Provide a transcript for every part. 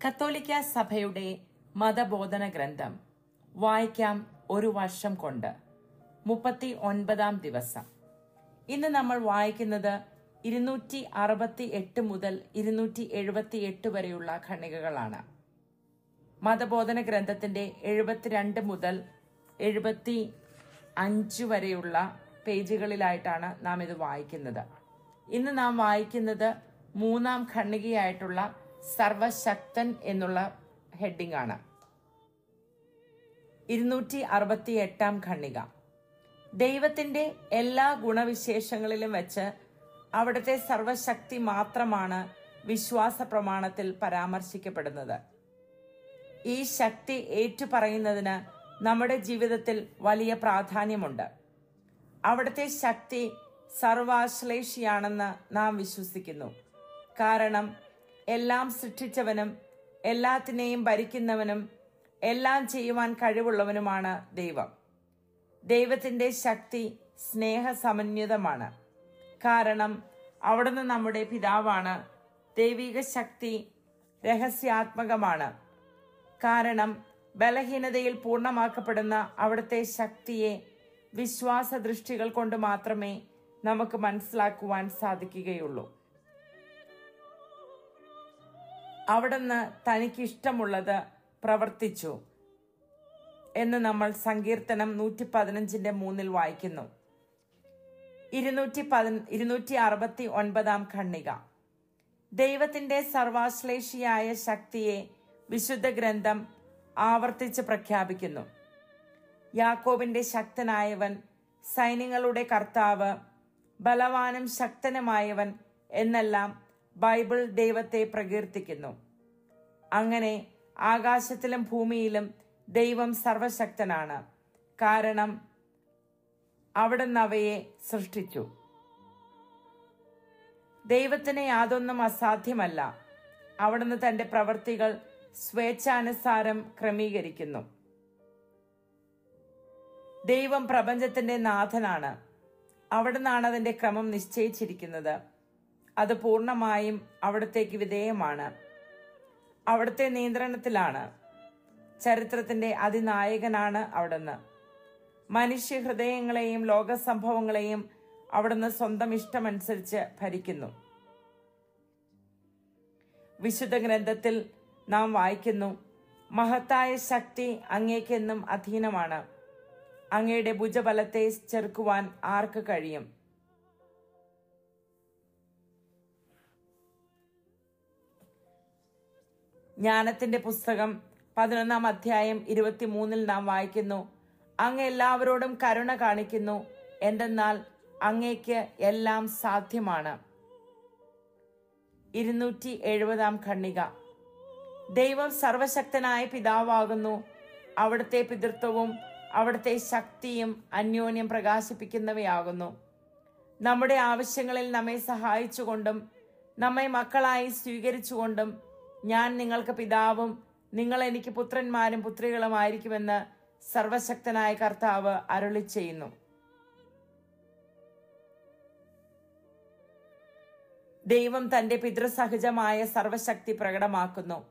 കത്തോലിക്ക സഭയുടെ മതബോധന ഗ്രന്ഥം വായിക്കാം ഒരു വർഷം കൊണ്ട്. മുപ്പത്തി ഒൻപതാം ദിവസം. ഇന്ന് നമ്മൾ വായിക്കുന്നത് ഇരുന്നൂറ്റി അറുപത്തി എട്ട് മുതൽ ഇരുന്നൂറ്റി എഴുപത്തി എട്ട് വരെയുള്ള ഖണ്ഡികകളാണ്. മതബോധന ഗ്രന്ഥത്തിന്റെ എഴുപത്തിരണ്ട് മുതൽ എഴുപത്തി അഞ്ച് വരെയുള്ള പേജുകളിലായിട്ടാണ് നാം ഇത് വായിക്കുന്നത്. ഇന്ന് നാം വായിക്കുന്നത് മൂന്നാം ഖണ്ഡികയായിട്ടുള്ള സർവശക്തൻ എന്നുള്ള ഹെഡിംഗ് ആണ്. ഇരുന്നൂറ്റി അറുപത്തി എട്ടാം ഖണ്ണിക ദൈവത്തിന്റെ എല്ലാ ഗുണവിശേഷങ്ങളിലും വെച്ച് അവിടുത്തെ സർവശക്തി മാത്രമാണ് വിശ്വാസ പ്രമാണത്തിൽ പരാമർശിക്കപ്പെടുന്നത്. ഈ ശക്തി ഏറ്റുപറയുന്നതിന് നമ്മുടെ ജീവിതത്തിൽ വലിയ പ്രാധാന്യമുണ്ട്. അവിടുത്തെ ശക്തി സർവാശ്ലേഷിയാണെന്ന് നാം വിശ്വസിക്കുന്നു. കാരണം എല്ലാം സൃഷ്ടിച്ചവനും എല്ലാത്തിനെയും ഭരിക്കുന്നവനും എല്ലാം ചെയ്യുവാൻ കഴിവുള്ളവനുമാണ് ദൈവം. ദൈവത്തിന്റെ ശക്തി സ്നേഹസമന്വിതമാണ്. കാരണം അവിടുന്ന് നമ്മുടെ പിതാവാണ്. ദൈവിക ശക്തി രഹസ്യാത്മകമാണ്. കാരണം ബലഹീനതയിൽ പൂർണമാക്കപ്പെടുന്ന അവിടുത്തെ ശക്തിയെ വിശ്വാസ ദൃഷ്ടികൾ കൊണ്ട് മാത്രമേ നമുക്ക് മനസ്സിലാക്കുവാൻ സാധിക്കുകയുള്ളൂ. അവിടുന്ന് തനിക്കിഷ്ടമുള്ളത് പ്രവർത്തിച്ചു എന്ന് നമ്മൾ സങ്കീർത്തനം നൂറ്റി പതിനഞ്ചിന്റെ മൂന്നിൽ വായിക്കുന്നു. ഇരുന്നൂറ്റി പതി ഇരുന്നൂറ്റി അറുപത്തി ഒൻപതാം ഖണ്ണിക ദൈവത്തിന്റെ സർവാശ്ലേഷിയായ ശക്തിയെ വിശുദ്ധ ഗ്രന്ഥം ആവർത്തിച്ച് പ്രഖ്യാപിക്കുന്നു. യാക്കോബിന്റെ ശക്തനായവൻ സൈന്യങ്ങളുടെ കർത്താവ് ബലവാനും ശക്തനുമായവൻ എന്നെല്ലാം ബൈബിൾ ദൈവത്തെ പ്രകീർത്തിക്കുന്നു. അങ്ങനെ ആകാശത്തിലും ഭൂമിയിലും ദൈവം സർവശക്തനാണ്. കാരണം അവിടുന്ന് അവയെ സൃഷ്ടിച്ചു. ദൈവത്തിന് യാതൊന്നും അസാധ്യമല്ല. അവിടുന്ന് തന്റെ പ്രവൃത്തികൾ സ്വേച്ഛാനുസാരം ക്രമീകരിക്കുന്നു. ദൈവം പ്രപഞ്ചത്തിന്റെ നാഥനാണ്. അവിടുന്നാണ് അതിന്റെ ക്രമം നിശ്ചയിച്ചിരിക്കുന്നത്. അത് പൂർണമായും അവിടത്തേക്ക് വിധേയമാണ്. അവിടുത്തെ നിയന്ത്രണത്തിലാണ്. ചരിത്രത്തിന്റെ അതിനായകനാണ് അവിടുന്ന്. മനുഷ്യ ഹൃദയങ്ങളെയും ലോകസംഭവങ്ങളെയും അവിടുന്ന് സ്വന്തം ഇഷ്ടമനുസരിച്ച് ഭരിക്കുന്നു. വിശുദ്ധ ഗ്രന്ഥത്തിൽ നാം വായിക്കുന്നു മഹത്തായ ശക്തി അങ്ങേക്കെന്നും അധീനമാണ്. അങ്ങയുടെ ഭുജബലത്തെ ചെറുക്കുവാൻ ആർക്ക് കഴിയും? ജ്ഞാനത്തിന്റെ പുസ്തകം പതിനൊന്നാം അധ്യായം ഇരുപത്തിമൂന്നിൽ നാം വായിക്കുന്നു. അങ്ങ് എല്ലാവരോടും കരുണ കാണിക്കുന്നു. എന്തെന്നാൽ അങ്ങേക്ക് എല്ലാം സാധ്യമാണ്. ഇരുന്നൂറ്റി എഴുപതാം ഖണ്ണിക ദൈവം സർവശക്തനായ പിതാവാകുന്നു. അവിടുത്തെ പിതൃത്വവും അവിടുത്തെ ശക്തിയും അന്യോന്യം പ്രകാശിപ്പിക്കുന്നവയാകുന്നു. നമ്മുടെ ആവശ്യങ്ങളിൽ നമ്മെ സഹായിച്ചുകൊണ്ടും നമ്മെ മക്കളായി സ്വീകരിച്ചുകൊണ്ടും ഞാൻ നിങ്ങൾക്ക് പിതാവും നിങ്ങൾ എനിക്ക് പുത്രന്മാരും പുത്രികളുമായിരിക്കുമെന്ന് സർവശക്തനായ കർത്താവ് അരുളി ചെയ്യുന്നു. ദൈവം തന്റെ പിതൃസഹജമായ സർവശക്തി പ്രകടമാക്കുന്നു.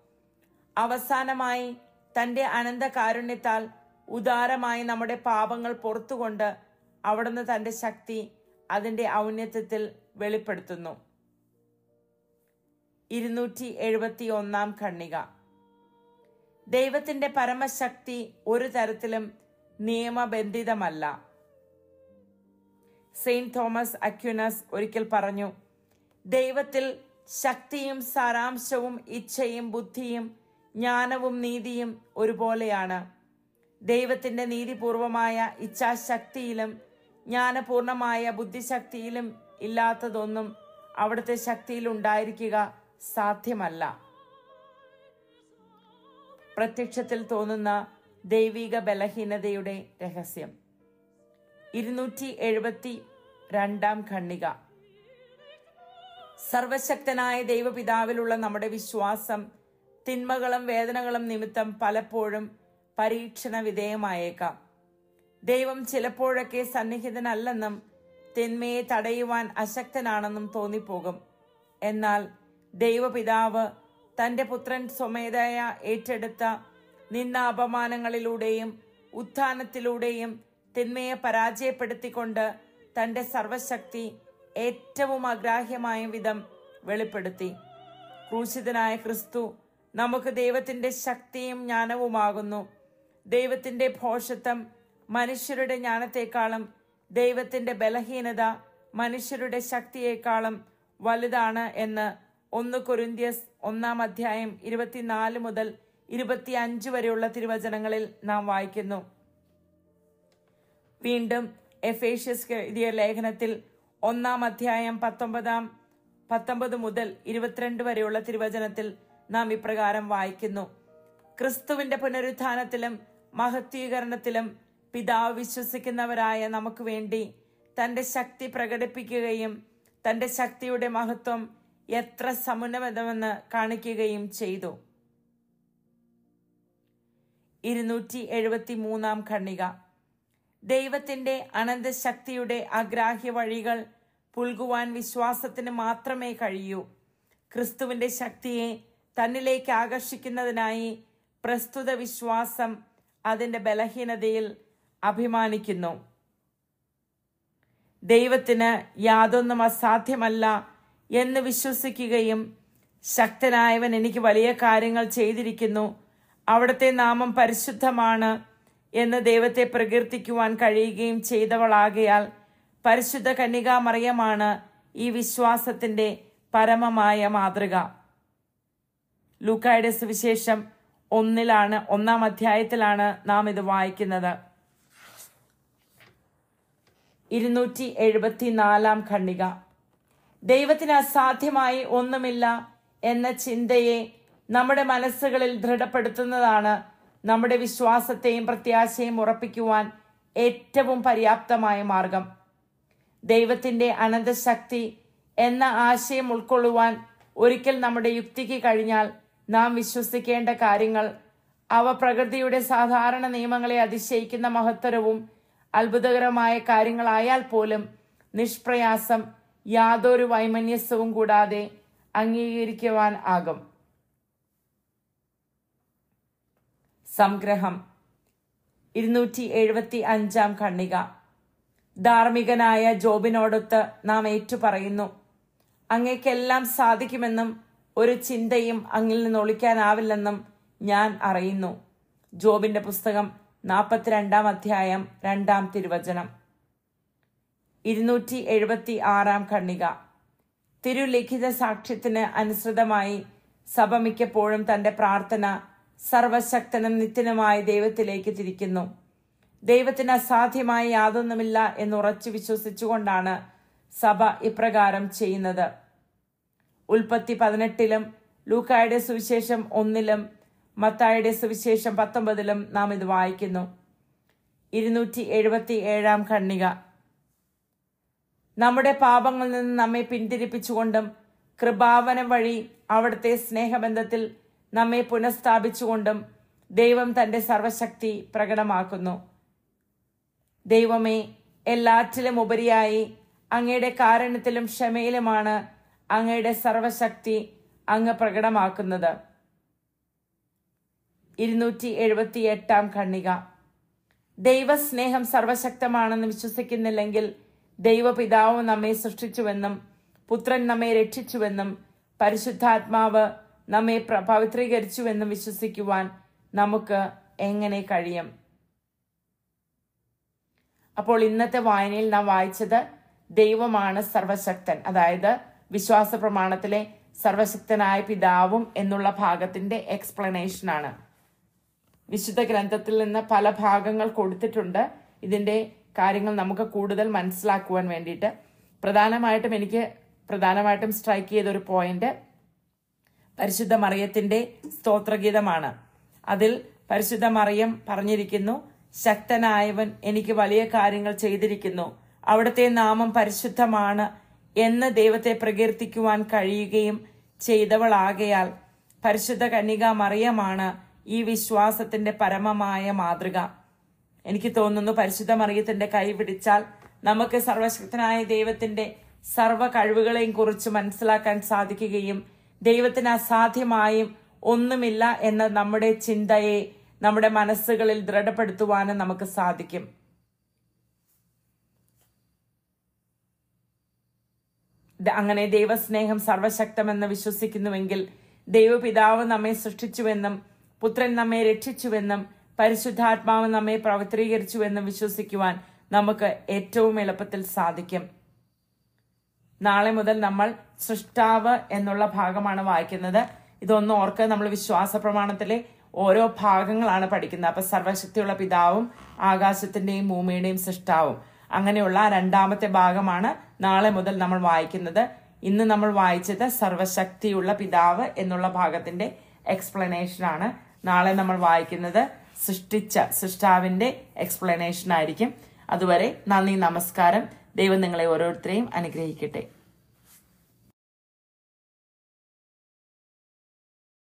അവസാനമായി തന്റെ അനന്ത കാരുണ്യത്താൽ ഉദാരമായി നമ്മുടെ പാപങ്ങൾ പുറത്തുകൊണ്ട് അവിടുന്ന് തന്റെ ശക്തി അതിന്റെ ഔന്നത്യത്തിൽ വെളിപ്പെടുത്തുന്നു. ഇരുന്നൂറ്റി എഴുപത്തി ഒന്നാം ഖണ്ണിക ദൈവത്തിന്റെ പരമശക്തി ഒരു തരത്തിലും നിയമബന്ധിതമല്ല. സെയിന്റ് തോമസ് അക്യുനസ് ഒരിക്കൽ പറഞ്ഞു ദൈവത്തിൽ ശക്തിയും സാരാംശവും ഇച്ഛയും ബുദ്ധിയും ജ്ഞാനവും നീതിയും ഒരുപോലെയാണ്. ദൈവത്തിന്റെ നീതിപൂർവമായ ഇച്ഛാശക്തിയിലും ജ്ഞാനപൂർണമായ ബുദ്ധിശക്തിയിലും ഇല്ലാത്തതൊന്നും അവിടുത്തെ ശക്തിയിൽ ഉണ്ടായിരിക്കുക സാധ്യമല്ല. പ്രത്യക്ഷത്തിൽ തോന്നുന്ന ദൈവിക ബലഹീനതയുടെ രഹസ്യം. ഇരുന്നൂറ്റി എഴുപത്തി രണ്ടാം ഖണ്ണിക സർവശക്തനായ ദൈവപിതാവിലുള്ള നമ്മുടെ വിശ്വാസം തിന്മകളും വേദനകളും നിമിത്തം പലപ്പോഴും പരീക്ഷണ വിധേയമായേക്കാം ദൈവം ചിലപ്പോഴൊക്കെ സന്നിഹിതനല്ലെന്നും തിന്മയെ തടയുവാൻ അശക്തനാണെന്നും തോന്നിപ്പോകും. എന്നാൽ ദൈവപിതാവ് തന്റെ പുത്രൻ സ്വമേധയ ഏറ്റെടുത്ത നിന്ന അപമാനങ്ങളിലൂടെയും ഉത്ഥാനത്തിലൂടെയും തിന്മയെ പരാജയപ്പെടുത്തിക്കൊണ്ട് തന്റെ സർവശക്തി ഏറ്റവും അഗ്രാഹ്യമായ വിധം വെളിപ്പെടുത്തി. ക്രൂശിതനായ ക്രിസ്തു നമുക്ക് ദൈവത്തിന്റെ ശക്തിയും ജ്ഞാനവുമാകുന്നു. ദൈവത്തിന്റെ ഭോഷത്വം മനുഷ്യരുടെ ജ്ഞാനത്തെക്കാളും ദൈവത്തിന്റെ ബലഹീനത മനുഷ്യരുടെ ശക്തിയേക്കാളും വലുതാണ് എന്ന് ഒന്ന് കൊരിന്ത്യസ് ഒന്നാം അധ്യായം ഇരുപത്തിനാല് മുതൽ ഇരുപത്തിയഞ്ച് വരെയുള്ള തിരുവചനങ്ങളിൽ നാം വായിക്കുന്നു. വീണ്ടും എഫേഷ്യസ് എഴുതിയ ലേഖനത്തിൽ ഒന്നാം അധ്യായം പത്തൊമ്പതാം പത്തൊമ്പത് മുതൽ ഇരുപത്തിരണ്ട് വരെയുള്ള തിരുവചനത്തിൽ നാം ഇപ്രകാരം വായിക്കുന്നു. ക്രിസ്തുവിന്റെ പുനരുത്ഥാനത്തിലും മഹത്വീകരണത്തിലും പിതാവ് വിശ്വസിക്കുന്നവരായ നമുക്ക് വേണ്ടി തന്റെ ശക്തി പ്രകടിപ്പിക്കുകയും തന്റെ ശക്തിയുടെ മഹത്വം എത്ര സമുന്നതമെന്ന് കാണിക്കുകയും ചെയ്തു. ഇരുന്നൂറ്റി എഴുപത്തി മൂന്നാം ഖണ്ണിക ദൈവത്തിന്റെ അനന്തശക്തിയുടെ അഗ്രാഹ്യ വഴികൾ പുൽകുവാൻ വിശ്വാസത്തിന് മാത്രമേ കഴിയൂ. ക്രിസ്തുവിന്റെ ശക്തിയെ തന്നിലേക്ക് ആകർഷിക്കുന്നതിനായി പ്രസ്തുത വിശ്വാസം അതിന്റെ ബലഹീനതയിൽ അഭിമാനിക്കുന്നു. ദൈവത്തിന് യാതൊന്നും അസാധ്യമല്ല എന്ന് വിശ്വസിക്കുകയും ശക്തനായവൻ എനിക്ക് വലിയ കാര്യങ്ങൾ ചെയ്തിരിക്കുന്നു. അവിടുത്തെ നാമം പരിശുദ്ധമാണ് എന്ന് ദൈവത്തെ പ്രകീർത്തിക്കുവാൻ കഴിയുകയും ചെയ്തവളാകയാൽ പരിശുദ്ധ കന്യകാമറിയമാണ് ഈ വിശ്വാസത്തിന്റെ പരമമായ മാതൃക. ലൂക്കായുടെ സുവിശേഷം ഒന്നിലാണ് ഒന്നാം അധ്യായത്തിലാണ് നാം ഇത് വായിക്കുന്നത്. ഇരുന്നൂറ്റി എഴുപത്തിനാലാം ഖണ്ഡിക. ദൈവത്തിന് അസാധ്യമായി ഒന്നുമില്ല എന്ന ചിന്തയെ നമ്മുടെ മനസ്സുകളിൽ ദൃഢപ്പെടുത്തുന്നതാണ് നമ്മുടെ വിശ്വാസത്തെയും പ്രത്യാശയും ഉറപ്പിക്കുവാൻ ഏറ്റവും പര്യാപ്തമായ മാർഗം. ദൈവത്തിന്റെ അനന്തശക്തി എന്ന ആശയം ഉൾക്കൊള്ളുവാൻ ഒരിക്കൽ നമ്മുടെ യുക്തിക്ക് കഴിഞ്ഞാൽ നാം വിശ്വസിക്കേണ്ട കാര്യങ്ങൾ അവ പ്രകൃതിയുടെ സാധാരണ നിയമങ്ങളെ അതിശയിക്കുന്ന മഹത്തരവും അത്ഭുതകരമായ കാര്യങ്ങളായാൽ പോലും നിഷ്പ്രയാസം യാതൊരു വൈമന്യസ്യവും കൂടാതെ അംഗീകരിക്കുവാൻ ആകും. സംഗ്രഹം. ഇരുന്നൂറ്റി എഴുപത്തി അഞ്ചാം ഖണ്ണിക ധാർമ്മികനായ ജോബിനോടൊത്ത് നാം ഏറ്റുപറയുന്നു. അങ്ങേക്കെല്ലാം സാധിക്കുമെന്നും ഒരു ചിന്തയും അങ്ങിൽ നിന്ന് ഒളിക്കാനാവില്ലെന്നും ഞാൻ അറിയുന്നു. ജോബിന്റെ പുസ്തകം നാൽപ്പത്തിരണ്ടാം അധ്യായം രണ്ടാം തിരുവചനം. ഇരുന്നൂറ്റി എഴുപത്തി ആറാം ഖണ്ണിക തിരുലിഖിത സാക്ഷ്യത്തിന് അനുസൃതമായി സഭ മിക്കപ്പോഴും തന്റെ പ്രാർത്ഥന സർവശക്തനും നിത്യനുമായ ദൈവത്തിലേക്ക് തിരിക്കുന്നു. ദൈവത്തിന് അസാധ്യമായ യാതൊന്നുമില്ല എന്ന് ഉറച്ചു വിശ്വസിച്ചുകൊണ്ടാണ് സഭ ഇപ്രകാരം ചെയ്യുന്നത്. ഉൽപ്പത്തി പതിനെട്ടിലും ലൂക്കായുടെ സുവിശേഷം ഒന്നിലും മത്തായുടെ സുവിശേഷം പത്തൊമ്പതിലും നാം ഇത് വായിക്കുന്നു. ഇരുന്നൂറ്റി എഴുപത്തി ഏഴാം ഖണ്ണിക നമ്മുടെ പാപങ്ങളിൽ നിന്ന് നമ്മെ പിന്തിരിപ്പിച്ചുകൊണ്ടും കൃപാവനം വഴി അവിടുത്തെ സ്നേഹബന്ധത്തിൽ നമ്മെ പുനഃസ്ഥാപിച്ചുകൊണ്ടും ദൈവം തന്റെ സർവശക്തി പ്രകടമാക്കുന്നു. ദൈവമേ എല്ലാറ്റിലും ഉപരിയായി അങ്ങയുടെ കാരണത്തിലും ക്ഷമയിലുമാണ് അങ്ങയുടെ സർവശക്തി അങ്ങ് പ്രകടമാക്കുന്നത്. ഇരുന്നൂറ്റി എഴുപത്തി എട്ടാം കണ്ണിക ദൈവസ്നേഹം സർവശക്തമാണെന്ന് വിശ്വസിക്കുന്നില്ലെങ്കിൽ ദൈവപിതാവ് നമ്മെ സൃഷ്ടിച്ചുവെന്നും പുത്രൻ നമ്മെ രക്ഷിച്ചുവെന്നും പരിശുദ്ധാത്മാവ് നമ്മെ പവിത്രീകരിച്ചുവെന്നും വിശ്വസിക്കുവാൻ നമുക്ക് എങ്ങനെ കഴിയും? അപ്പോൾ ഇന്നത്തെ വായനയിൽ നാം വായിച്ചത് ദൈവമാണ് സർവശക്തൻ. അതായത് വിശ്വാസ പ്രമാണത്തിലെ സർവശക്തനായ പിതാവും എന്നുള്ള ഭാഗത്തിന്റെ എക്സ്പ്ലനേഷൻ ആണ്. വിശുദ്ധ ഗ്രന്ഥത്തിൽ നിന്ന് പല ഭാഗങ്ങൾ കൊടുത്തിട്ടുണ്ട്. ഇതിന്റെ കാര്യങ്ങൾ നമുക്ക് കൂടുതൽ മനസ്സിലാക്കുവാൻ വേണ്ടിയിട്ട് പ്രധാനമായിട്ടും എനിക്ക് പ്രധാനമായിട്ടും സ്ട്രൈക്ക് ചെയ്ത ഒരു പോയിന്റ് പരിശുദ്ധ മറിയത്തിന്റെ സ്തോത്രഗീതമാണ്. അതിൽ പരിശുദ്ധ മറിയം പറഞ്ഞിരിക്കുന്നു ശക്തനായവൻ എനിക്ക് വലിയ കാര്യങ്ങൾ ചെയ്തിരിക്കുന്നു. അവിടുത്തെ നാമം പരിശുദ്ധമാണ് എന്ന് ദൈവത്തെ പ്രകീർത്തിക്കുവാൻ കഴിയുകയും ചെയ്തവളാകയാൽ പരിശുദ്ധ കന്യക മറിയമാണ് ഈ വിശ്വാസത്തിന്റെ പരമമായ മാതൃക. എനിക്ക് തോന്നുന്നു പരിശുദ്ധ മറിയത്തിന്റെ കൈ പിടിച്ചാൽ നമുക്ക് സർവശക്തനായ ദൈവത്തിന്റെ സർവ കഴിവുകളെയും കുറിച്ച് മനസ്സിലാക്കാൻ സാധിക്കുകയും ദൈവത്തിന് അസാധ്യമായും ഒന്നുമില്ല എന്ന നമ്മുടെ ചിന്തയെ നമ്മുടെ മനസ്സുകളിൽ ദൃഢപ്പെടുത്തുവാനും നമുക്ക് സാധിക്കും. അങ്ങനെ ദൈവസ്നേഹം സർവശക്തമെന്ന് വിശ്വസിക്കുന്നുവെങ്കിൽ ദൈവപിതാവ് നമ്മെ സൃഷ്ടിച്ചുവെന്നും പുത്രൻ നമ്മെ രക്ഷിച്ചുവെന്നും പരിശുദ്ധാത്മാവ് നമ്മെ പ്രവർത്തീകരിച്ചു എന്ന് വിശ്വസിക്കുവാൻ നമുക്ക് ഏറ്റവും എളുപ്പത്തിൽ സാധിക്കും. നാളെ മുതൽ നമ്മൾ സൃഷ്ടാവ് എന്നുള്ള ഭാഗമാണ് വായിക്കുന്നത്. ഇതൊന്നും ഓർക്ക് നമ്മൾ വിശ്വാസ പ്രമാണത്തിലെ ഓരോ ഭാഗങ്ങളാണ് പഠിക്കുന്നത്. അപ്പൊ സർവശക്തിയുള്ള പിതാവും ആകാശത്തിന്റെയും ഭൂമിയുടെയും സൃഷ്ടാവും. അങ്ങനെയുള്ള രണ്ടാമത്തെ ഭാഗമാണ് നാളെ മുതൽ നമ്മൾ വായിക്കുന്നത്. ഇന്ന് നമ്മൾ വായിച്ചത് സർവശക്തിയുള്ള പിതാവ് എന്നുള്ള ഭാഗത്തിന്റെ എക്സ്പ്ലനേഷനാണ് നാളെ നമ്മൾ വായിക്കുന്നത്. സൃഷ്ടിച്ച സൃഷ്ടാവിന്റെ എക്സ്പ്ലനേഷൻ ആയിരിക്കും. അതുവരെ നന്ദി നമസ്കാരം. ദൈവം നിങ്ങളെ ഓരോരുത്തരെയും അനുഗ്രഹിക്കട്ടെ.